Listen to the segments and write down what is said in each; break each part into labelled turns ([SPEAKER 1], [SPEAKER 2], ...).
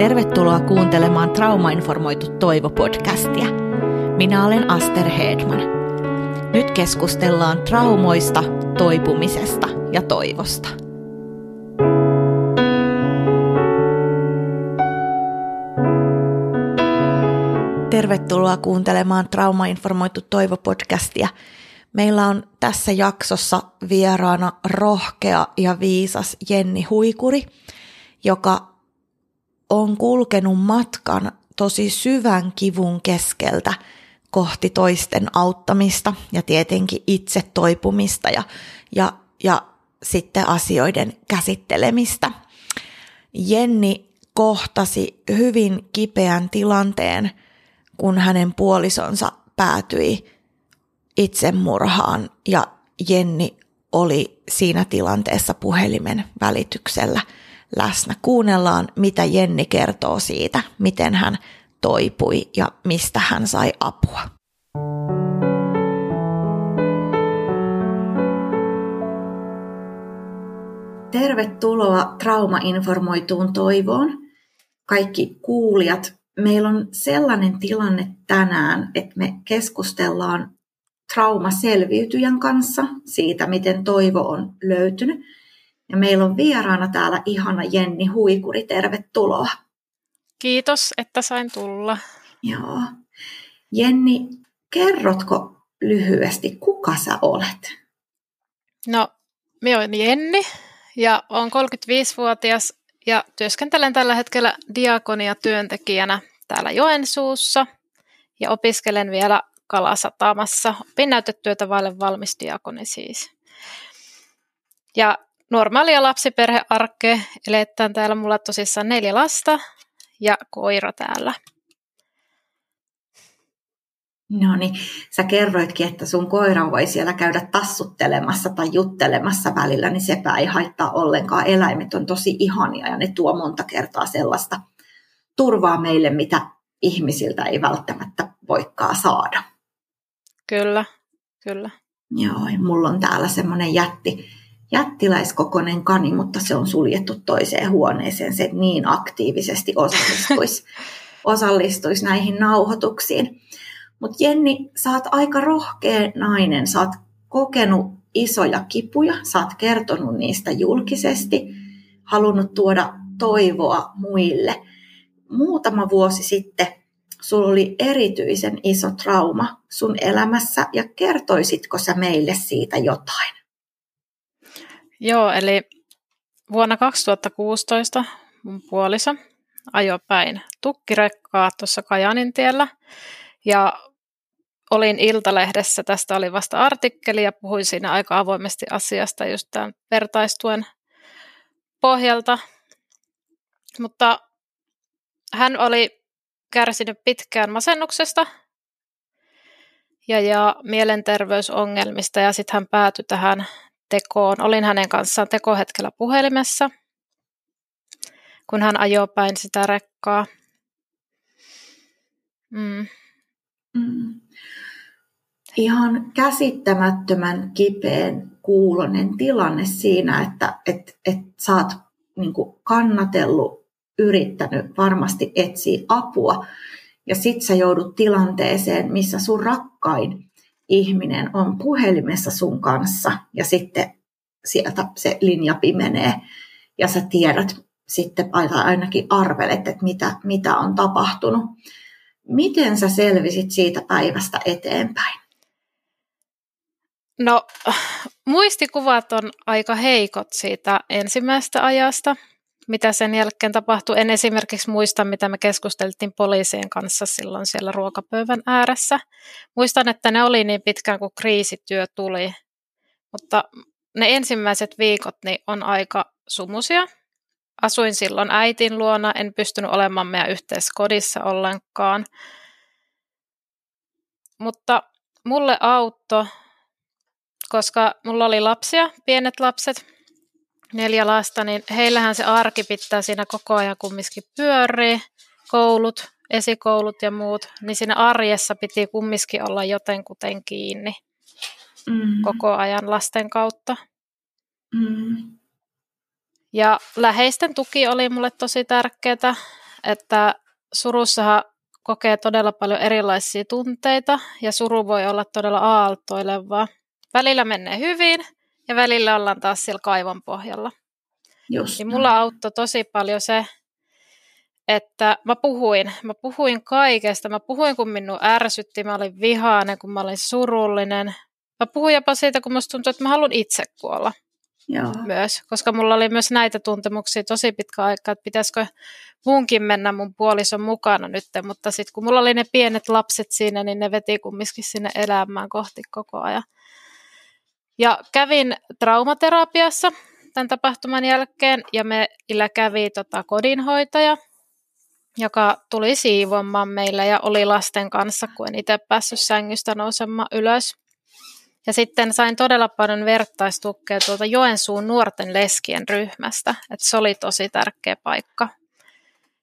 [SPEAKER 1] Tervetuloa kuuntelemaan Traumainformoitu Toivo-podcastia. Minä olen Aster Hedman. Nyt keskustellaan traumoista, toipumisesta ja toivosta. Tervetuloa kuuntelemaan Traumainformoitu Toivo-podcastia. Meillä on tässä jaksossa vieraana rohkea ja viisas Jenni Huikuri, joka on kulkenut matkan tosi syvän kivun keskeltä kohti toisten auttamista ja tietenkin itse toipumista ja, ja, ja sitten asioiden käsittelemistä. Jenni kohtasi hyvin kipeän tilanteen, kun hänen puolisonsa päätyi itsemurhaan ja Jenni oli siinä tilanteessa puhelimen välityksellä – läsnä. Kuunnellaan, mitä Jenni kertoo siitä, miten hän toipui ja mistä hän sai apua. Tervetuloa traumainformoituun toivoon. Kaikki kuulijat, meillä on sellainen tilanne tänään, että me keskustellaan traumaselviytyjän kanssa siitä, miten toivo on löytynyt – ja meillä on vieraana täällä ihana Jenni Huikuri, tervetuloa.
[SPEAKER 2] Kiitos, että sain tulla.
[SPEAKER 1] Joo. Jenni, kerrotko lyhyesti, kuka sä olet?
[SPEAKER 2] No, minä olen Jenni ja olen 35-vuotias ja työskentelen tällä hetkellä diakonia työntekijänä täällä Joensuussa ja opiskelen vielä Kalasatamassa. Opin näytetyötä vaille valmis diakoni siis. Ja normaalia lapsiperhearkkea. Eletään täällä mulla tosissaan neljä lasta ja koira täällä.
[SPEAKER 1] No niin, sä kerroitkin, että sun koira voi siellä käydä tassuttelemassa tai juttelemassa välillä, niin sepä ei haittaa ollenkaan. Eläimet on tosi ihania ja ne tuo monta kertaa sellaista turvaa meille, mitä ihmisiltä ei välttämättä voikaan saada.
[SPEAKER 2] Kyllä, kyllä.
[SPEAKER 1] Joo, mulla on täällä semmoinen jätti, jättiläiskokoinen kani, mutta se on suljettu toiseen huoneeseen. Se niin aktiivisesti osallistuisi, osallistuisi näihin nauhoituksiin. Mutta Jenni, sä oot aika rohkea nainen. Sä oot kokenut isoja kipuja, sä oot kertonut niistä julkisesti, halunnut tuoda toivoa muille. Muutama vuosi sitten sulla oli erityisen iso trauma sun elämässä ja kertoisitko sä meille siitä jotain?
[SPEAKER 2] Joo, eli vuonna 2016 mun puoliso ajoi päin tukkirekkaa tuossa Kajanin tiellä ja olin Iltalehdessä, tästä oli vasta artikkeli ja puhuin siinä aika avoimesti asiasta just tämän vertaistuen pohjalta. Mutta hän oli kärsinyt pitkään masennuksesta ja, ja mielenterveysongelmista ja sitten hän päätyi tähän tekoon. Olin hänen kanssaan tekohetkellä puhelimessa, kun hän ajoi päin sitä rekkaa.
[SPEAKER 1] Mm. Mm. Ihan käsittämättömän kipeän kuulonen tilanne siinä, että et, et sä oot niin kannatellut, yrittänyt varmasti etsiä apua. Ja sit sä joudut tilanteeseen, missä sun rakkain ihminen on puhelimessa sun kanssa ja sitten sieltä se linja pimenee ja sä tiedät sitten ainakin arvelet, että mitä, mitä on tapahtunut. Miten sä selvisit siitä päivästä eteenpäin?
[SPEAKER 2] No, muistikuvat on aika heikot siitä ensimmäisestä ajasta mitä sen jälkeen tapahtui. En esimerkiksi muista, mitä me keskusteltiin poliisien kanssa silloin siellä ruokapöydän ääressä. Muistan, että ne oli niin pitkään kuin kriisityö tuli, mutta ne ensimmäiset viikot niin on aika sumusia. Asuin silloin äitin luona, en pystynyt olemaan meidän yhteiskodissa ollenkaan. Mutta mulle auttoi, koska mulla oli lapsia, pienet lapset, neljä lasta, niin heillähän se arki pitää siinä koko ajan kumminkin pyörii, koulut, esikoulut ja muut, niin siinä arjessa piti kumminkin olla jotenkuten kiinni mm. koko ajan lasten kautta. Mm. Ja läheisten tuki oli mulle tosi tärkeää. että surussahan kokee todella paljon erilaisia tunteita ja suru voi olla todella aaltoilevaa. Välillä menee hyvin ja välillä ollaan taas siellä kaivon pohjalla. Just niin mulla auttoi tosi paljon se, että mä puhuin, mä puhuin kaikesta. Mä puhuin, kun minun ärsytti, mä olin vihainen, kun mä olin surullinen. Mä puhuin jopa siitä, kun musta tuntui, että mä haluan itse kuolla. Joo. myös, koska mulla oli myös näitä tuntemuksia tosi pitkä aika, että pitäisikö munkin mennä mun puolison mukana nyt, mutta sitten kun mulla oli ne pienet lapset siinä, niin ne veti kumminkin sinne elämään kohti koko ajan. Ja kävin traumaterapiassa tämän tapahtuman jälkeen ja meillä kävi tota kodinhoitaja, joka tuli siivoamaan meillä ja oli lasten kanssa, kun en itse päässyt sängystä nousemaan ylös. Ja sitten sain todella paljon vertaistukea tuolta Joensuun nuorten leskien ryhmästä, että se oli tosi tärkeä paikka.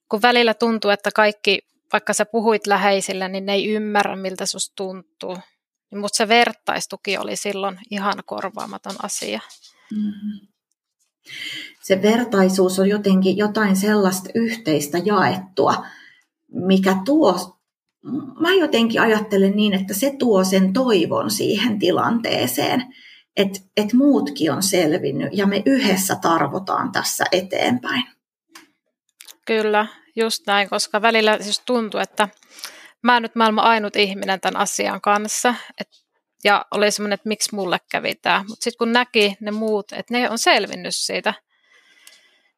[SPEAKER 2] Kun välillä tuntuu, että kaikki, vaikka sä puhuit läheisille, niin ne ei ymmärrä, miltä susta tuntuu. Niin Mutta se vertaistuki oli silloin ihan korvaamaton asia. Mm-hmm.
[SPEAKER 1] Se vertaisuus on jotenkin jotain sellaista yhteistä jaettua, mikä tuo mä jotenkin ajattelen niin, että se tuo sen toivon siihen tilanteeseen, että, että muutkin on selvinnyt ja me yhdessä tarvotaan tässä eteenpäin.
[SPEAKER 2] Kyllä, just näin, koska välillä siis tuntuu, että mä en nyt maailman ainut ihminen tämän asian kanssa. Et, ja oli semmoinen, että miksi mulle kävi tämä. Mutta sitten kun näki ne muut, että ne on selvinnyt siitä.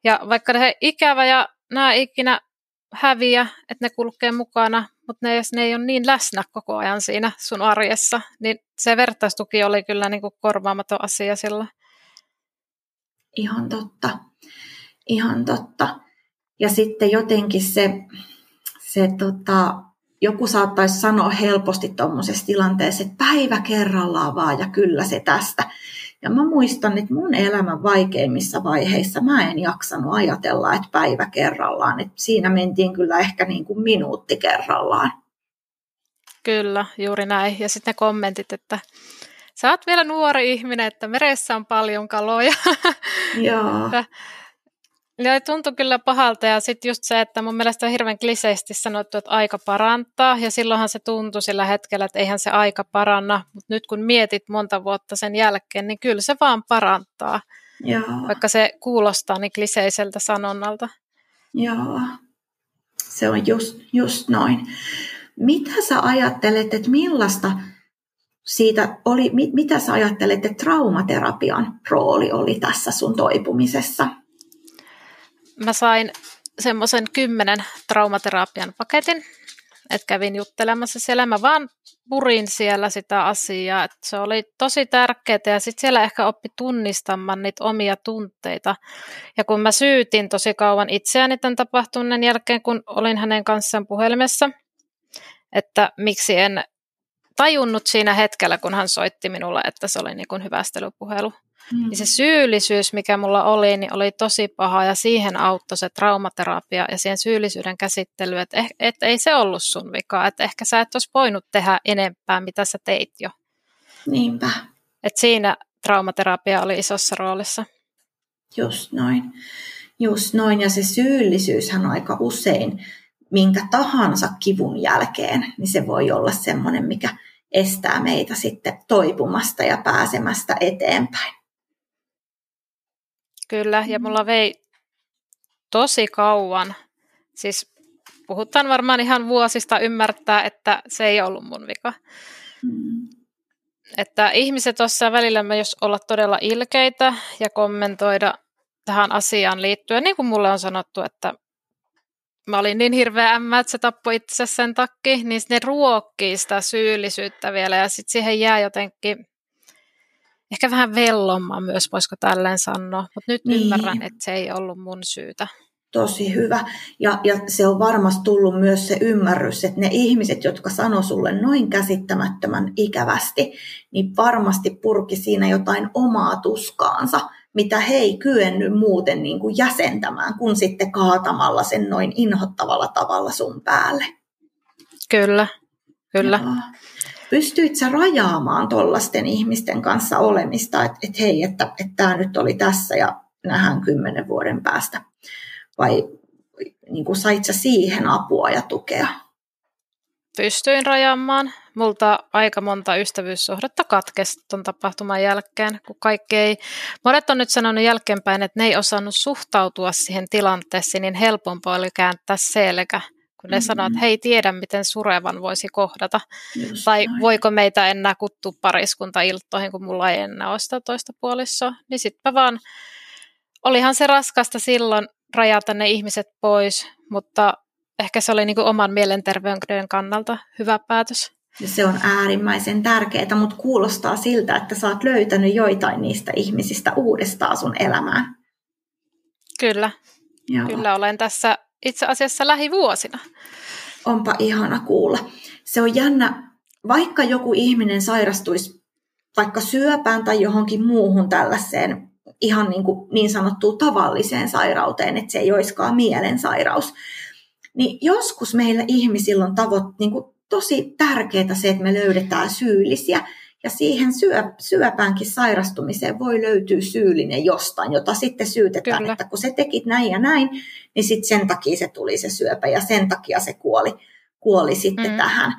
[SPEAKER 2] Ja vaikka ne ikävä ja nämä ikinä häviä, että ne kulkee mukana, mutta ne, jos ne ei ole niin läsnä koko ajan siinä sun arjessa, niin se vertaistuki oli kyllä niin kuin korvaamaton asia sillä.
[SPEAKER 1] Ihan totta. Ihan totta. Ja sitten jotenkin se, se tota, joku saattaisi sanoa helposti tuommoisessa tilanteessa, että päivä kerrallaan vaan ja kyllä se tästä. Ja mä muistan, että mun elämän vaikeimmissa vaiheissa mä en jaksanut ajatella, että päivä kerrallaan. Että siinä mentiin kyllä ehkä niin kuin minuutti kerrallaan.
[SPEAKER 2] Kyllä, juuri näin. Ja sitten ne kommentit, että sä oot vielä nuori ihminen, että meressä on paljon kaloja.
[SPEAKER 1] Joo.
[SPEAKER 2] Ja tuntui kyllä pahalta ja sitten just se, että mun mielestä on hirveän kliseisesti sanottu, että aika parantaa ja silloinhan se tuntui sillä hetkellä, että eihän se aika paranna, mutta nyt kun mietit monta vuotta sen jälkeen, niin kyllä se vaan parantaa,
[SPEAKER 1] Joo.
[SPEAKER 2] vaikka se kuulostaa niin kliseiseltä sanonnalta.
[SPEAKER 1] Joo, se on just, just noin. Mitä sä ajattelet, että millaista siitä oli, mit, mitä sä ajattelet, että traumaterapian rooli oli tässä sun toipumisessa?
[SPEAKER 2] Mä sain semmoisen kymmenen traumaterapian paketin, että kävin juttelemassa siellä. Mä vaan purin siellä sitä asiaa, että se oli tosi tärkeää ja sitten siellä ehkä oppi tunnistamaan niitä omia tunteita. Ja kun mä syytin tosi kauan itseäni tämän tapahtuneen jälkeen, kun olin hänen kanssaan puhelimessa, että miksi en tajunnut siinä hetkellä, kun hän soitti minulle, että se oli niin kuin hyvästelypuhelu. Mm. Niin se syyllisyys, mikä mulla oli, niin oli tosi paha ja siihen auttoi se traumaterapia ja siihen syyllisyyden käsittely, että, eh, että ei se ollut sun vika, että ehkä sä et olisi voinut tehdä enempää, mitä sä teit jo.
[SPEAKER 1] Niinpä.
[SPEAKER 2] Et siinä traumaterapia oli isossa roolissa.
[SPEAKER 1] Just noin. Just noin. Ja se syyllisyyshän on aika usein minkä tahansa kivun jälkeen, niin se voi olla semmoinen, mikä estää meitä sitten toipumasta ja pääsemästä eteenpäin.
[SPEAKER 2] Kyllä, ja mulla vei tosi kauan, siis puhutaan varmaan ihan vuosista ymmärtää, että se ei ollut mun vika. Mm. Että ihmiset tuossa välillä me jos olla todella ilkeitä ja kommentoida tähän asiaan liittyen, niin kuin mulle on sanottu, että mä olin niin hirveä ämmä, että se tappoi itse sen takki, niin ne ruokkii sitä syyllisyyttä vielä ja sitten siihen jää jotenkin ehkä vähän vellomma myös, voisiko tälleen sanoa, mutta nyt niin. ymmärrän, että se ei ollut mun syytä.
[SPEAKER 1] Tosi hyvä. Ja, ja se on varmasti tullut myös se ymmärrys, että ne ihmiset, jotka sanoo sulle noin käsittämättömän ikävästi, niin varmasti purki siinä jotain omaa tuskaansa, mitä he ei kyennyt muuten niin kuin jäsentämään, kun sitten kaatamalla sen noin inhottavalla tavalla sun päälle.
[SPEAKER 2] Kyllä, kyllä.
[SPEAKER 1] Joo. Pystyit sä rajaamaan tuollaisten ihmisten kanssa olemista, että et hei, että, että tämä nyt oli tässä ja nähdään kymmenen vuoden päästä? Vai niin kuin sait sä siihen apua ja tukea?
[SPEAKER 2] Pystyin rajaamaan. Multa aika monta ystävyyssuhdetta katkesi tuon tapahtuman jälkeen, kun kaikki ei... Monet on nyt sanonut jälkeenpäin, että ne ei osannut suhtautua siihen tilanteeseen, niin helpompaa oli kääntää selkä kun ne mm-hmm. sanoo, että he ei tiedä, miten surevan voisi kohdata. Just tai noin. voiko meitä enää kuttua pariskunta iltoihin, kun mulla ei enää ole sitä toista puolisoa. Niin sitten vaan, olihan se raskasta silloin rajata ne ihmiset pois, mutta ehkä se oli niin kuin oman mielenterveyden kannalta hyvä päätös.
[SPEAKER 1] Se on äärimmäisen tärkeää, mutta kuulostaa siltä, että sä oot löytänyt joitain niistä ihmisistä uudestaan sun elämään.
[SPEAKER 2] Kyllä. Joo. Kyllä olen tässä itse asiassa lähivuosina.
[SPEAKER 1] Onpa ihana kuulla. Se on jännä, vaikka joku ihminen sairastuisi vaikka syöpään tai johonkin muuhun tällaiseen ihan niin, kuin niin sanottuun tavalliseen sairauteen, että se ei olisikaan mielensairaus, niin joskus meillä ihmisillä on tavoit, niin kuin tosi tärkeää se, että me löydetään syyllisiä. Ja siihen syö, syöpäänkin sairastumiseen voi löytyä syyllinen jostain, jota sitten syytetään, Kyllä. että kun se tekit näin ja näin, niin sitten sen takia se tuli se syöpä ja sen takia se kuoli, kuoli sitten mm. tähän.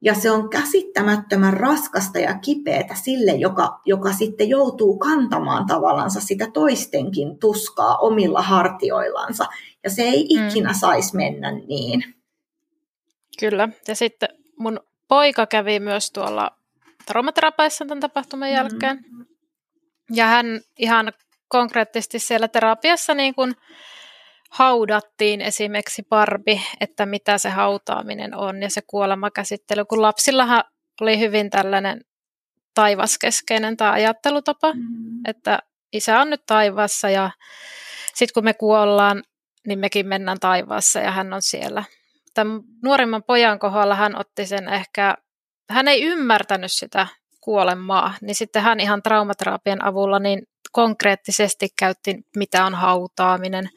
[SPEAKER 1] Ja se on käsittämättömän raskasta ja kipeätä sille, joka, joka sitten joutuu kantamaan tavallaan sitä toistenkin tuskaa omilla hartioillansa. Ja se ei mm. ikinä saisi mennä niin.
[SPEAKER 2] Kyllä. Ja sitten mun poika kävi myös tuolla traumaterapeissa tämän tapahtuman mm-hmm. jälkeen. Ja hän ihan konkreettisesti siellä terapiassa niin kuin haudattiin esimerkiksi parbi, että mitä se hautaaminen on ja se kuolemakäsittely, kun lapsillahan oli hyvin tällainen taivaskeskeinen tämä ajattelutapa, mm. että isä on nyt taivaassa ja sitten kun me kuollaan, niin mekin mennään taivaassa ja hän on siellä. Tämän nuorimman pojan kohdalla hän otti sen ehkä, hän ei ymmärtänyt sitä kuolemaa, niin sitten hän ihan traumaterapian avulla niin konkreettisesti käytti, mitä on hautaaminen,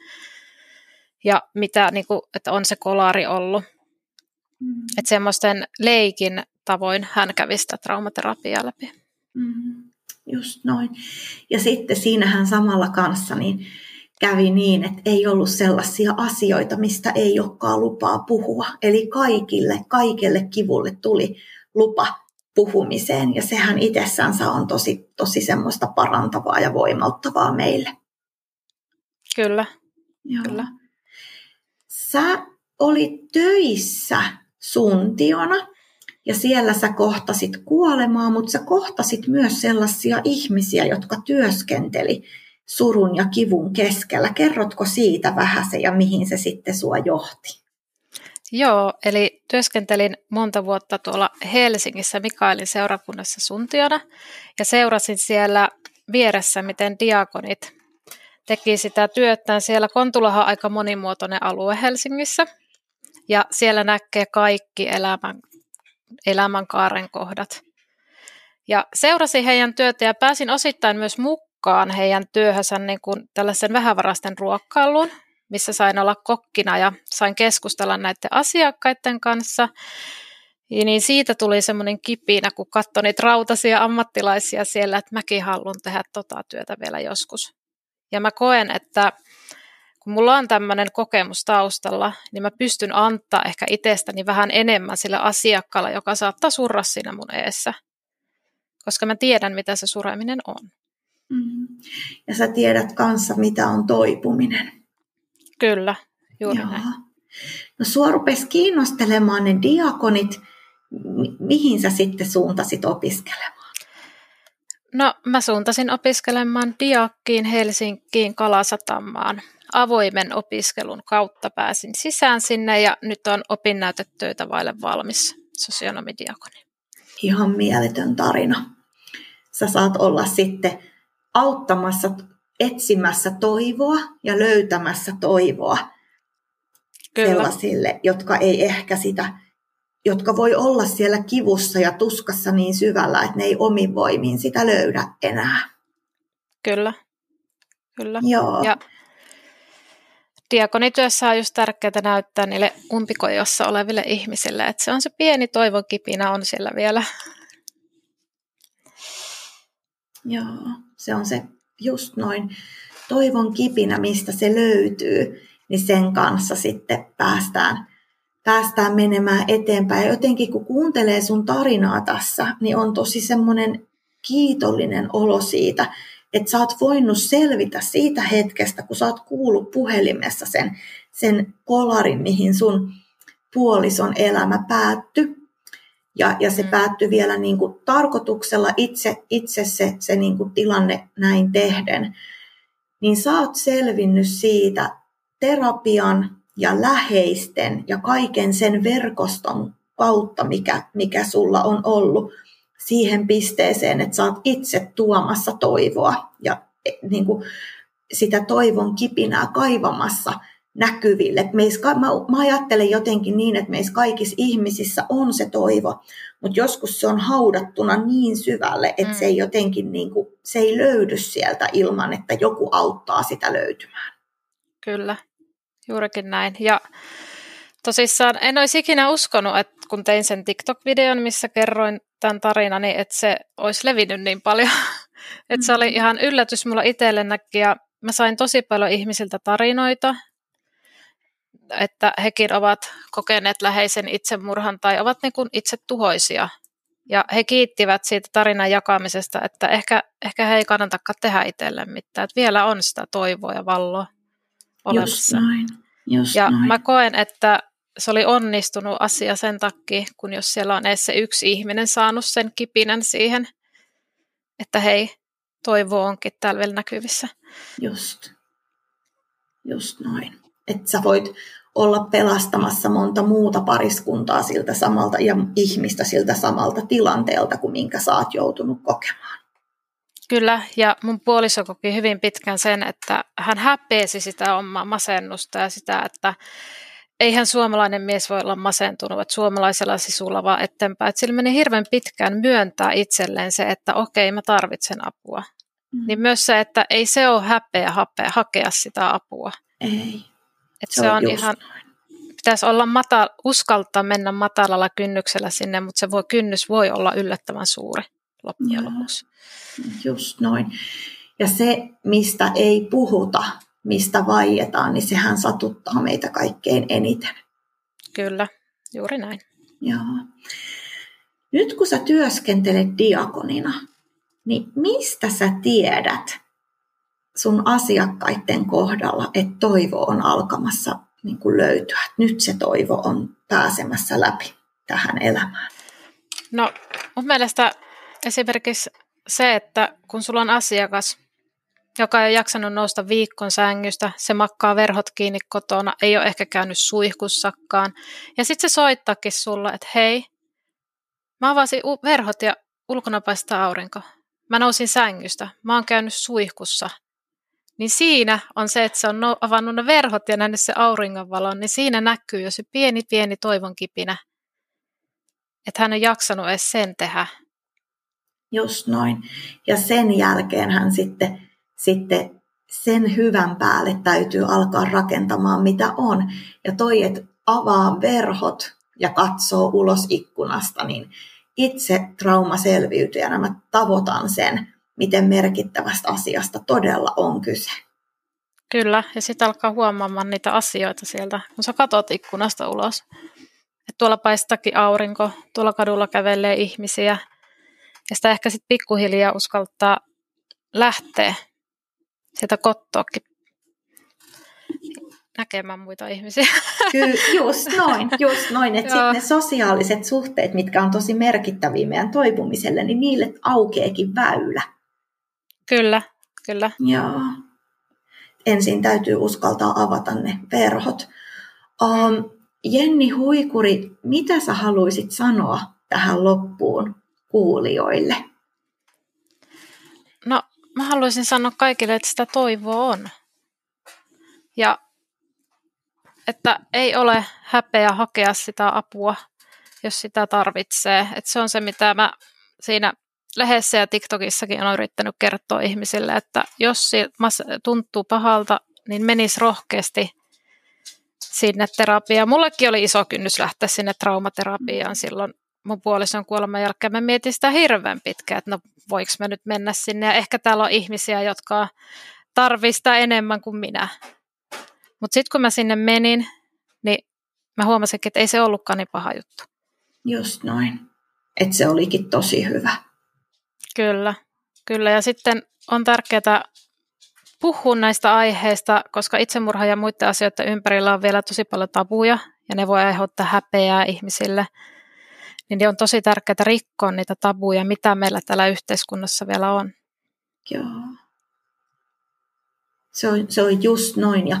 [SPEAKER 2] ja mitä, niin kuin, että on se kolari ollut. Mm. Että semmoisten leikin tavoin hän kävi sitä traumaterapiaa läpi.
[SPEAKER 1] Mm. Just noin. Ja sitten siinähän samalla kanssa niin kävi niin, että ei ollut sellaisia asioita, mistä ei olekaan lupaa puhua. Eli kaikille, kaikelle kivulle tuli lupa puhumiseen. Ja sehän itsessänsä on tosi, tosi semmoista parantavaa ja voimauttavaa meille.
[SPEAKER 2] Kyllä, Joo. kyllä
[SPEAKER 1] sä olit töissä suntiona ja siellä sä kohtasit kuolemaa, mutta sä kohtasit myös sellaisia ihmisiä, jotka työskenteli surun ja kivun keskellä. Kerrotko siitä vähän se ja mihin se sitten sua johti?
[SPEAKER 2] Joo, eli työskentelin monta vuotta tuolla Helsingissä Mikaelin seurakunnassa suntiona ja seurasin siellä vieressä, miten diakonit teki sitä työtään. Siellä Kontulahan on aika monimuotoinen alue Helsingissä ja siellä näkee kaikki elämän, elämänkaaren kohdat. Ja seurasin heidän työtä ja pääsin osittain myös mukaan heidän työhönsä niin kuin tällaisen vähävarasten ruokkailuun, missä sain olla kokkina ja sain keskustella näiden asiakkaiden kanssa. Ja niin siitä tuli semmoinen kipinä, kun katsoin niitä rautaisia ammattilaisia siellä, että mäkin haluan tehdä tota työtä vielä joskus. Ja mä koen, että kun mulla on tämmöinen kokemus taustalla, niin mä pystyn antaa ehkä itsestäni vähän enemmän sille asiakkaalle, joka saattaa surra siinä mun eessä. Koska mä tiedän, mitä se sureminen on.
[SPEAKER 1] Mm-hmm. Ja sä tiedät kanssa, mitä on toipuminen.
[SPEAKER 2] Kyllä, juuri Joo. näin.
[SPEAKER 1] No sua rupesi kiinnostelemaan ne diakonit. Mihin sä sitten suuntasit opiskelemaan?
[SPEAKER 2] No mä suuntasin opiskelemaan Diakkiin Helsinkiin Kalasatamaan. Avoimen opiskelun kautta pääsin sisään sinne ja nyt on opinnäytetöitä vaille valmis sosionomidiakoni.
[SPEAKER 1] Ihan mieletön tarina. Sä saat olla sitten auttamassa, etsimässä toivoa ja löytämässä toivoa Kyllä. sellaisille, jotka ei ehkä sitä jotka voi olla siellä kivussa ja tuskassa niin syvällä, että ne ei omin voimin sitä löydä enää.
[SPEAKER 2] Kyllä, kyllä.
[SPEAKER 1] Joo. Ja
[SPEAKER 2] diakonityössä on just tärkeää näyttää niille umpikojossa oleville ihmisille, että se on se pieni toivon kipinä on siellä vielä.
[SPEAKER 1] Joo, se on se just noin toivon kipinä, mistä se löytyy. niin sen kanssa sitten päästään, päästään menemään eteenpäin. Ja jotenkin kun kuuntelee sun tarinaa tässä, niin on tosi semmoinen kiitollinen olo siitä, että sä oot voinut selvitä siitä hetkestä, kun sä oot kuullut puhelimessa sen, sen kolarin, mihin sun puolison elämä päättyi. Ja, ja se mm. päättyi vielä niin kuin tarkoituksella itse, itse se, se niin kuin tilanne näin tehden. Niin sä oot selvinnyt siitä terapian ja läheisten ja kaiken sen verkoston kautta, mikä, mikä sulla on ollut siihen pisteeseen, että sä oot itse tuomassa toivoa ja e, niin kuin sitä toivon kipinää kaivamassa näkyville. Meissä, mä, mä ajattelen jotenkin niin, että meissä kaikissa ihmisissä on se toivo, mutta joskus se on haudattuna niin syvälle, että mm. se ei jotenkin niin kuin, se ei löydy sieltä ilman, että joku auttaa sitä löytymään.
[SPEAKER 2] Kyllä, juurikin näin. Ja tosissaan en olisi ikinä uskonut, että kun tein sen TikTok-videon, missä kerroin tämän tarinani, että se olisi levinnyt niin paljon. että se oli mm. ihan yllätys mulla itsellennäkin ja mä sain tosi paljon ihmisiltä tarinoita, että hekin ovat kokeneet läheisen itsemurhan tai ovat niin kuin itse tuhoisia. Ja he kiittivät siitä tarinan jakamisesta, että ehkä, ehkä he ei kannatakaan tehdä itselle mitään. Että vielä on sitä toivoa ja valloa olemassa.
[SPEAKER 1] Just näin. Just
[SPEAKER 2] ja
[SPEAKER 1] näin.
[SPEAKER 2] mä koen, että se oli onnistunut asia sen takia, kun jos siellä on edes se yksi ihminen saanut sen kipinän siihen, että hei, toivo onkin täällä vielä näkyvissä.
[SPEAKER 1] Just, just noin. Että sä voit olla pelastamassa monta muuta pariskuntaa siltä samalta ja ihmistä siltä samalta tilanteelta kuin minkä sä oot joutunut kokemaan.
[SPEAKER 2] Kyllä, ja mun puoliso koki hyvin pitkän sen, että hän häpeesi sitä omaa masennusta ja sitä, että eihän suomalainen mies voi olla masentunut, että suomalaisella sisulla vaan eteenpäin. Että sillä meni hirveän pitkään myöntää itselleen se, että okei, mä tarvitsen apua. Mm. Niin myös se, että ei se ole häpeä hapea, hakea sitä apua.
[SPEAKER 1] Ei.
[SPEAKER 2] Että se, se on, on ihan, pitäisi olla matal, uskaltaa mennä matalalla kynnyksellä sinne, mutta se voi, kynnys voi olla yllättävän suuri loppujen lopuksi.
[SPEAKER 1] Just noin. Ja se, mistä ei puhuta, mistä vaietaan, niin sehän satuttaa meitä kaikkein eniten.
[SPEAKER 2] Kyllä, juuri näin.
[SPEAKER 1] Joo. Nyt kun sä työskentelet diakonina, niin mistä sä tiedät sun asiakkaiden kohdalla, että toivo on alkamassa niin kuin löytyä? Nyt se toivo on pääsemässä läpi tähän elämään.
[SPEAKER 2] No mun mielestä esimerkiksi se, että kun sulla on asiakas, joka ei jaksanut nousta viikon sängystä, se makkaa verhot kiinni kotona, ei ole ehkä käynyt suihkussakaan. Ja sitten se soittaakin sulla, että hei, mä avasin verhot ja ulkona paistaa aurinko. Mä nousin sängystä, mä oon käynyt suihkussa. Niin siinä on se, että se on avannut ne verhot ja nähnyt se auringonvalon, niin siinä näkyy jo se pieni pieni toivon kipinä. Että hän on jaksanut edes sen tehdä.
[SPEAKER 1] Just noin. Ja sen jälkeen hän sitten sitten sen hyvän päälle täytyy alkaa rakentamaan, mitä on. Ja toi, että avaa verhot ja katsoo ulos ikkunasta, niin itse traumaselviytyjänä mä tavoitan sen, miten merkittävästä asiasta todella on kyse.
[SPEAKER 2] Kyllä, ja sitten alkaa huomaamaan niitä asioita sieltä, kun sä katot ikkunasta ulos. Et tuolla paistakin aurinko, tuolla kadulla kävelee ihmisiä, ja sitä ehkä sitten pikkuhiljaa uskaltaa lähteä sieltä kottoakin näkemään muita ihmisiä.
[SPEAKER 1] Kyllä, just noin, just noin. Että sitten ne sosiaaliset suhteet, mitkä on tosi merkittäviä meidän toipumiselle, niin niille aukeekin väylä.
[SPEAKER 2] Kyllä, kyllä.
[SPEAKER 1] Joo. Ensin täytyy uskaltaa avata ne verhot. Um, Jenni Huikuri, mitä sä haluaisit sanoa tähän loppuun kuulijoille?
[SPEAKER 2] No mä haluaisin sanoa kaikille, että sitä toivoa on. Ja että ei ole häpeä hakea sitä apua, jos sitä tarvitsee. Että se on se, mitä mä siinä lehdessä ja TikTokissakin olen yrittänyt kertoa ihmisille, että jos se tuntuu pahalta, niin menisi rohkeasti sinne terapiaan. Mullekin oli iso kynnys lähteä sinne traumaterapiaan silloin mun puolison kuoleman jälkeen mä mietin sitä hirveän pitkään, että no voiko mä nyt mennä sinne. Ja ehkä täällä on ihmisiä, jotka tarvii sitä enemmän kuin minä. Mutta sitten kun mä sinne menin, niin mä huomasin, että ei se ollutkaan niin paha juttu.
[SPEAKER 1] Just noin. Että se olikin tosi hyvä.
[SPEAKER 2] Kyllä, kyllä. Ja sitten on tärkeää puhua näistä aiheista, koska itsemurha ja muiden asioiden ympärillä on vielä tosi paljon tabuja ja ne voi aiheuttaa häpeää ihmisille. Niin on tosi tärkeää rikkoa niitä tabuja, mitä meillä täällä yhteiskunnassa vielä on.
[SPEAKER 1] Joo. Se on, se on just noin. Ja,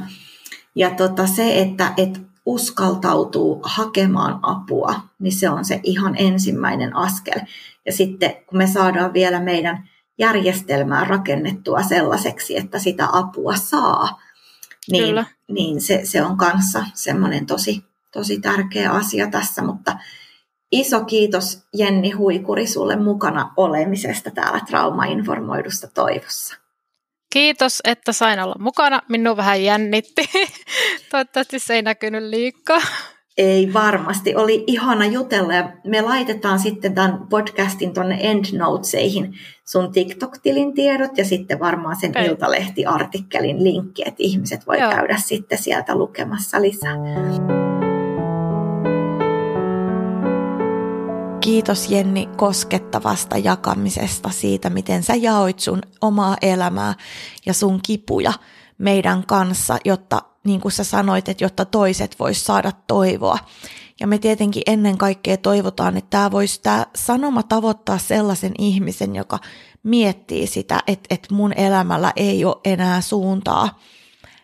[SPEAKER 1] ja tota se, että et uskaltautuu hakemaan apua, niin se on se ihan ensimmäinen askel. Ja sitten kun me saadaan vielä meidän järjestelmää rakennettua sellaiseksi, että sitä apua saa, niin, niin se, se on kanssa semmoinen tosi, tosi tärkeä asia tässä, mutta iso kiitos Jenni Huikuri sulle mukana olemisesta täällä traumainformoidusta toivossa.
[SPEAKER 2] Kiitos, että sain olla mukana. Minun vähän jännitti. Toivottavasti se ei näkynyt liikaa.
[SPEAKER 1] Ei varmasti. Oli ihana jutella ja me laitetaan sitten tämän podcastin tuonne endnotesihin sun TikTok-tilin tiedot ja sitten varmaan sen okay. Iltalehti-artikkelin linkki, että ihmiset voi Joo. käydä sitten sieltä lukemassa lisää. Kiitos Jenni koskettavasta jakamisesta siitä, miten sä jaoit sun omaa elämää ja sun kipuja meidän kanssa, jotta niin kuin sä sanoit, että jotta toiset vois saada toivoa. Ja me tietenkin ennen kaikkea toivotaan, että tämä voisi tämä sanoma tavoittaa sellaisen ihmisen, joka miettii sitä, että, että mun elämällä ei ole enää suuntaa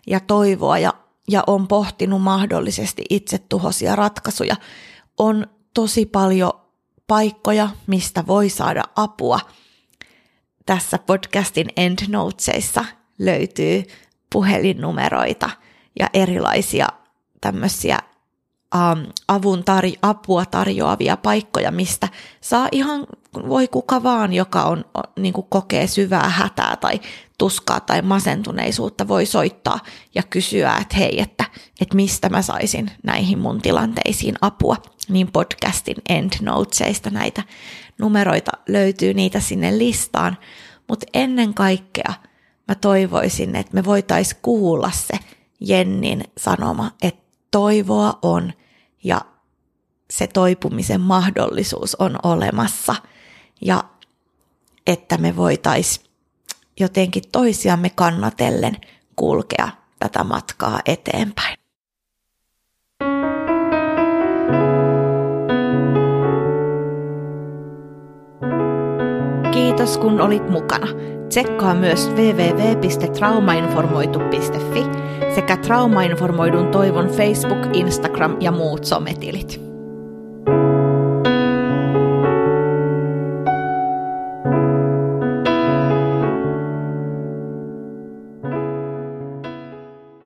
[SPEAKER 1] ja toivoa ja, ja on pohtinut mahdollisesti itsetuhoisia ratkaisuja. On tosi paljon paikkoja, mistä voi saada apua. Tässä podcastin endnotesissa löytyy puhelinnumeroita ja erilaisia tämmöisiä um, avun tar- apua tarjoavia paikkoja, mistä saa ihan, voi kuka vaan, joka on, on niin kuin kokee syvää hätää tai tuskaa tai masentuneisuutta, voi soittaa ja kysyä, että hei, että, että mistä mä saisin näihin mun tilanteisiin apua. Niin podcastin endnotesista näitä numeroita löytyy niitä sinne listaan, mutta ennen kaikkea mä toivoisin, että me voitaisiin kuulla se Jennin sanoma, että toivoa on ja se toipumisen mahdollisuus on olemassa ja että me voitaisiin jotenkin toisiamme kannatellen kulkea tätä matkaa eteenpäin. Kiitos kun olit mukana. Tsekkaa myös www.traumainformoitu.fi sekä Traumainformoidun toivon Facebook, Instagram ja muut sometilit.